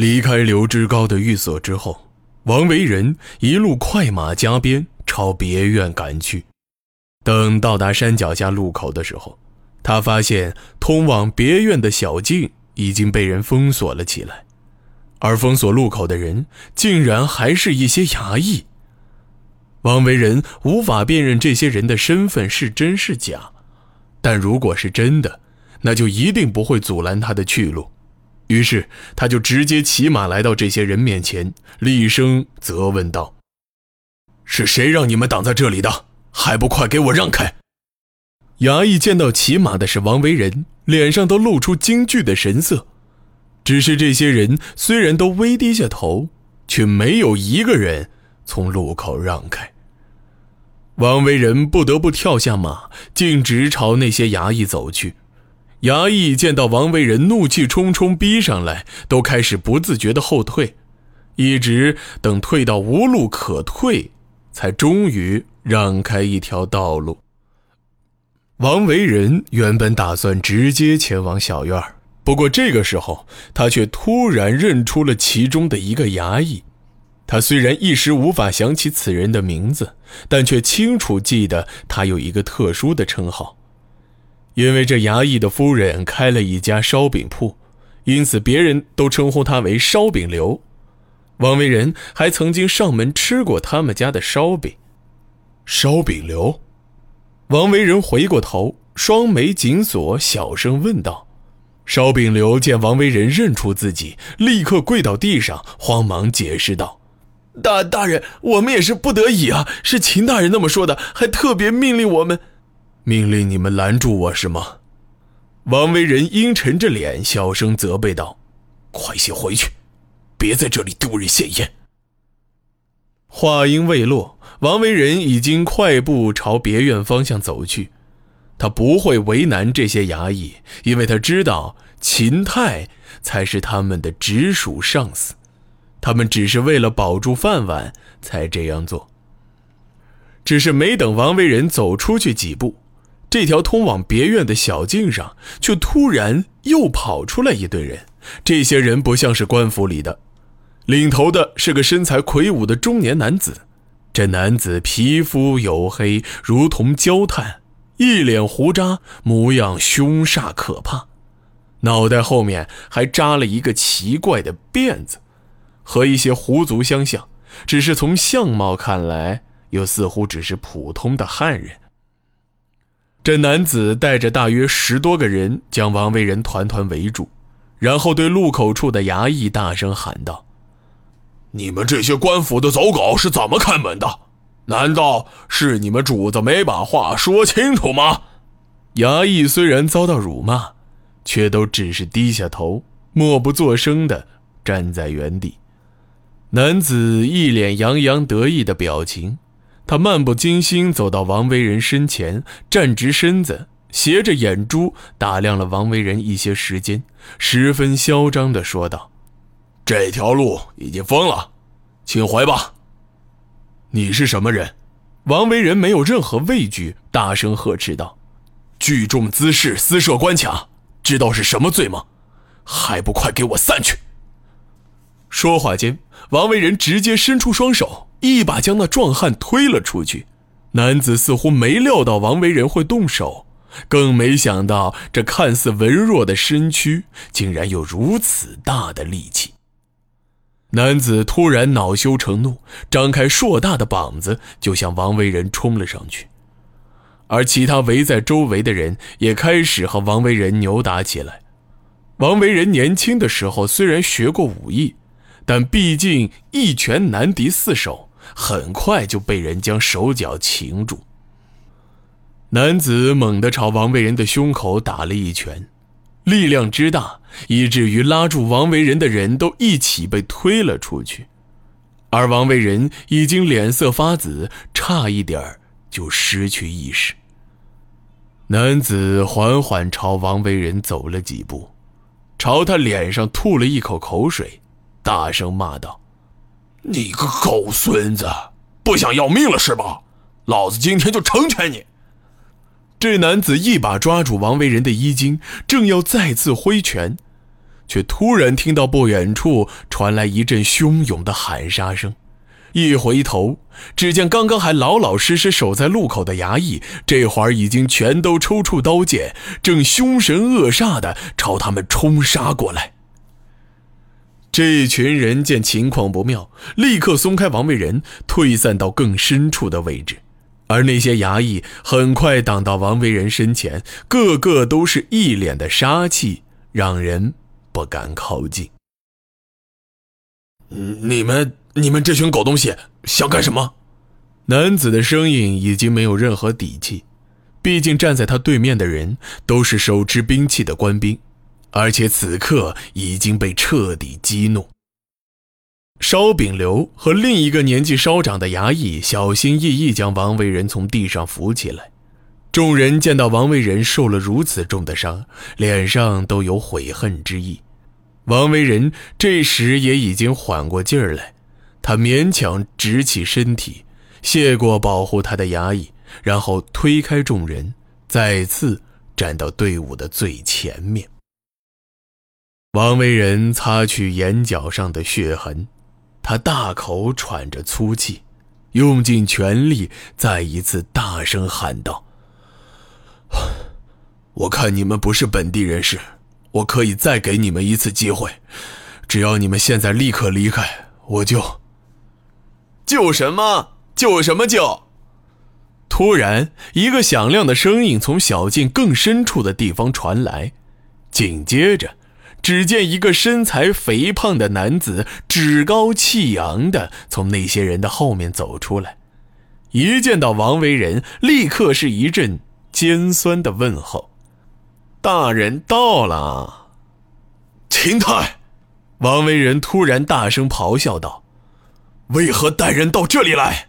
离开刘志高的寓所之后，王维仁一路快马加鞭朝别院赶去。等到达山脚下路口的时候，他发现通往别院的小径已经被人封锁了起来，而封锁路口的人竟然还是一些衙役。王维仁无法辨认这些人的身份是真是假，但如果是真的，那就一定不会阻拦他的去路。于是，他就直接骑马来到这些人面前，厉声责问道：“是谁让你们挡在这里的？还不快给我让开！”衙役见到骑马的是王维仁，脸上都露出惊惧的神色。只是这些人虽然都微低下头，却没有一个人从路口让开。王维仁不得不跳下马，径直朝那些衙役走去。衙役见到王维仁怒气冲冲逼上来，都开始不自觉的后退，一直等退到无路可退，才终于让开一条道路。王维仁原本打算直接前往小院不过这个时候他却突然认出了其中的一个衙役。他虽然一时无法想起此人的名字，但却清楚记得他有一个特殊的称号。因为这衙役的夫人开了一家烧饼铺，因此别人都称呼他为烧饼刘。王维仁还曾经上门吃过他们家的烧饼。烧饼刘，王维仁回过头，双眉紧锁，小声问道：“烧饼刘见王维仁认出自己，立刻跪到地上，慌忙解释道：‘大大人，我们也是不得已啊，是秦大人那么说的，还特别命令我们。’”命令你们拦住我是吗？王维仁阴沉着脸，小声责备道：“快些回去，别在这里丢人现眼。”话音未落，王维仁已经快步朝别院方向走去。他不会为难这些衙役，因为他知道秦泰才是他们的直属上司，他们只是为了保住饭碗才这样做。只是没等王维仁走出去几步。这条通往别院的小径上，却突然又跑出来一队人。这些人不像是官府里的，领头的是个身材魁梧的中年男子。这男子皮肤黝黑，如同焦炭，一脸胡渣，模样凶煞可怕，脑袋后面还扎了一个奇怪的辫子，和一些狐族相像，只是从相貌看来，又似乎只是普通的汉人。这男子带着大约十多个人，将王维仁团团围住，然后对路口处的衙役大声喊道：“你们这些官府的走狗是怎么开门的？难道是你们主子没把话说清楚吗？”衙役虽然遭到辱骂，却都只是低下头，默不作声的站在原地。男子一脸洋洋得意的表情。他漫不经心走到王维仁身前，站直身子，斜着眼珠打量了王维仁一些时间，十分嚣张地说道：“这条路已经封了，请回吧。”你是什么人？王维仁没有任何畏惧，大声呵斥道：“聚众滋事，私设关卡，知道是什么罪吗？还不快给我散去！”说话间，王维仁直接伸出双手。一把将那壮汉推了出去，男子似乎没料到王维仁会动手，更没想到这看似文弱的身躯竟然有如此大的力气。男子突然恼羞成怒，张开硕大的膀子就向王维仁冲了上去，而其他围在周围的人也开始和王维仁扭打起来。王维仁年轻的时候虽然学过武艺，但毕竟一拳难敌四手。很快就被人将手脚擒住。男子猛地朝王维仁的胸口打了一拳，力量之大，以至于拉住王维仁的人都一起被推了出去，而王维仁已经脸色发紫，差一点就失去意识。男子缓缓朝王维仁走了几步，朝他脸上吐了一口口水，大声骂道。你个狗孙子，不想要命了是吧？老子今天就成全你！这男子一把抓住王维仁的衣襟，正要再次挥拳，却突然听到不远处传来一阵汹涌的喊杀声。一回头，只见刚刚还老老实实守在路口的衙役，这会儿已经全都抽出刀剑，正凶神恶煞地朝他们冲杀过来。这群人见情况不妙，立刻松开王维仁，退散到更深处的位置。而那些衙役很快挡到王维仁身前，个个都是一脸的杀气，让人不敢靠近。你们。你们这群狗东西想干什么？男子的声音已经没有任何底气，毕竟站在他对面的人都是手持兵器的官兵，而且此刻已经被彻底激怒。烧饼刘和另一个年纪稍长的衙役小心翼翼将王维仁从地上扶起来。众人见到王维仁受了如此重的伤，脸上都有悔恨之意。王维仁这时也已经缓过劲儿来。他勉强直起身体，谢过保护他的衙役，然后推开众人，再次站到队伍的最前面。王维仁擦去眼角上的血痕，他大口喘着粗气，用尽全力，再一次大声喊道：“我看你们不是本地人士，我可以再给你们一次机会，只要你们现在立刻离开，我就……”救什么？救什么救？突然，一个响亮的声音从小径更深处的地方传来，紧接着，只见一个身材肥胖的男子趾高气扬地从那些人的后面走出来，一见到王维仁，立刻是一阵尖酸的问候：“大人到了。”秦泰，王维仁突然大声咆哮道。为何带人到这里来？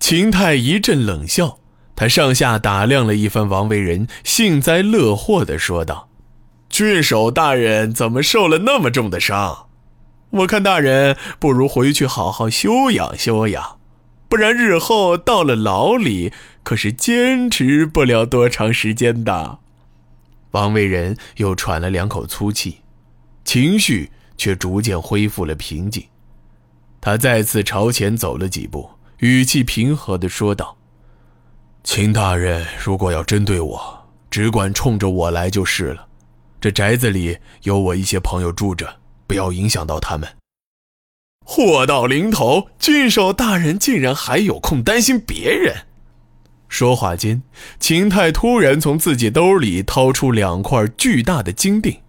秦泰一阵冷笑，他上下打量了一番王维仁，幸灾乐祸地说道：“郡守大人怎么受了那么重的伤？我看大人不如回去好好休养休养，不然日后到了牢里，可是坚持不了多长时间的。”王维仁又喘了两口粗气，情绪却逐渐恢复了平静。他再次朝前走了几步，语气平和地说道：“秦大人，如果要针对我，只管冲着我来就是了。这宅子里有我一些朋友住着，不要影响到他们。”祸到临头，郡守大人竟然还有空担心别人。说话间，秦泰突然从自己兜里掏出两块巨大的金锭。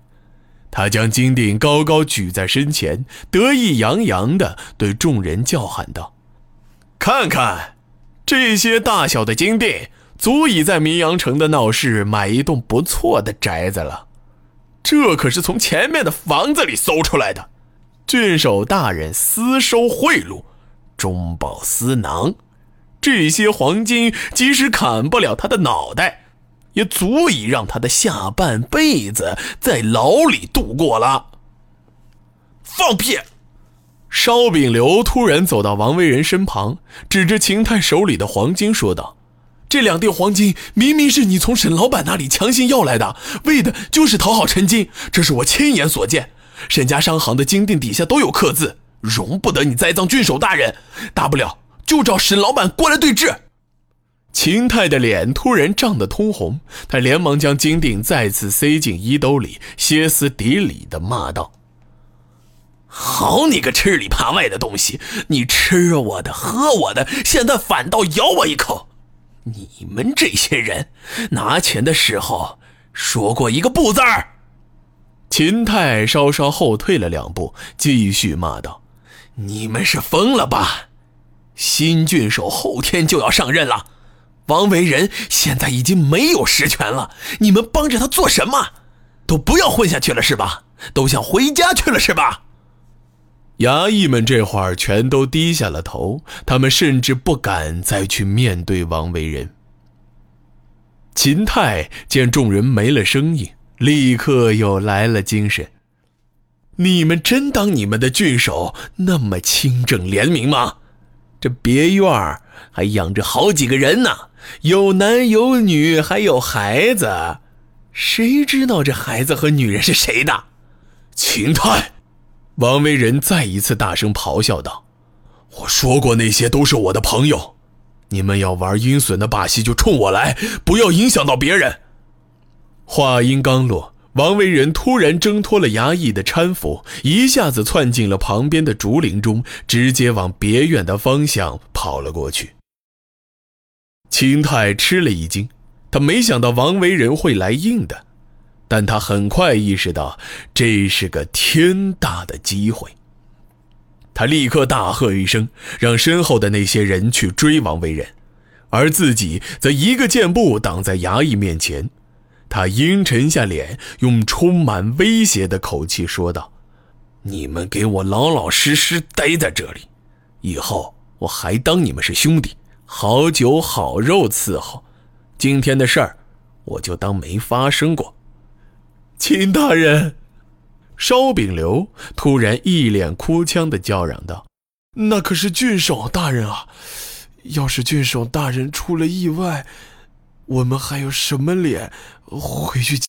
他将金锭高高举在身前，得意洋洋地对众人叫喊道：“看看，这些大小的金锭，足以在明阳城的闹市买一栋不错的宅子了。这可是从前面的房子里搜出来的。郡守大人私收贿赂，中饱私囊，这些黄金即使砍不了他的脑袋。”也足以让他的下半辈子在牢里度过了。放屁！烧饼刘突然走到王维仁身旁，指着秦泰手里的黄金说道：“这两锭黄金明明是你从沈老板那里强行要来的，为的就是讨好陈金。这是我亲眼所见，沈家商行的金锭底下都有刻字，容不得你栽赃郡守大人。大不了就找沈老板过来对质。”秦泰的脸突然涨得通红，他连忙将金锭再次塞进衣兜里，歇斯底里地骂道：“好你个吃里扒外的东西！你吃我的，喝我的，现在反倒咬我一口！你们这些人拿钱的时候说过一个不字儿？”秦泰稍稍后退了两步，继续骂道：“你们是疯了吧？新郡守后天就要上任了。”王维仁现在已经没有实权了，你们帮着他做什么？都不要混下去了是吧？都想回家去了是吧？衙役们这会儿全都低下了头，他们甚至不敢再去面对王维仁。秦泰见众人没了声音，立刻又来了精神：“你们真当你们的郡守那么清正廉明吗？这别院还养着好几个人呢。”有男有女，还有孩子，谁知道这孩子和女人是谁的？秦泰，王维仁再一次大声咆哮道：“我说过那些都是我的朋友，你们要玩阴损的把戏就冲我来，不要影响到别人。”话音刚落。王维仁突然挣脱了衙役的搀扶，一下子窜进了旁边的竹林中，直接往别院的方向跑了过去。秦泰吃了一惊，他没想到王维仁会来硬的，但他很快意识到这是个天大的机会。他立刻大喝一声，让身后的那些人去追王维仁，而自己则一个箭步挡在衙役面前。他阴沉下脸，用充满威胁的口气说道：“你们给我老老实实待在这里，以后我还当你们是兄弟，好酒好肉伺候。今天的事儿，我就当没发生过。”秦大人，烧饼刘突然一脸哭腔的叫嚷道：“那可是郡守大人啊！要是郡守大人出了意外……”我们还有什么脸回去？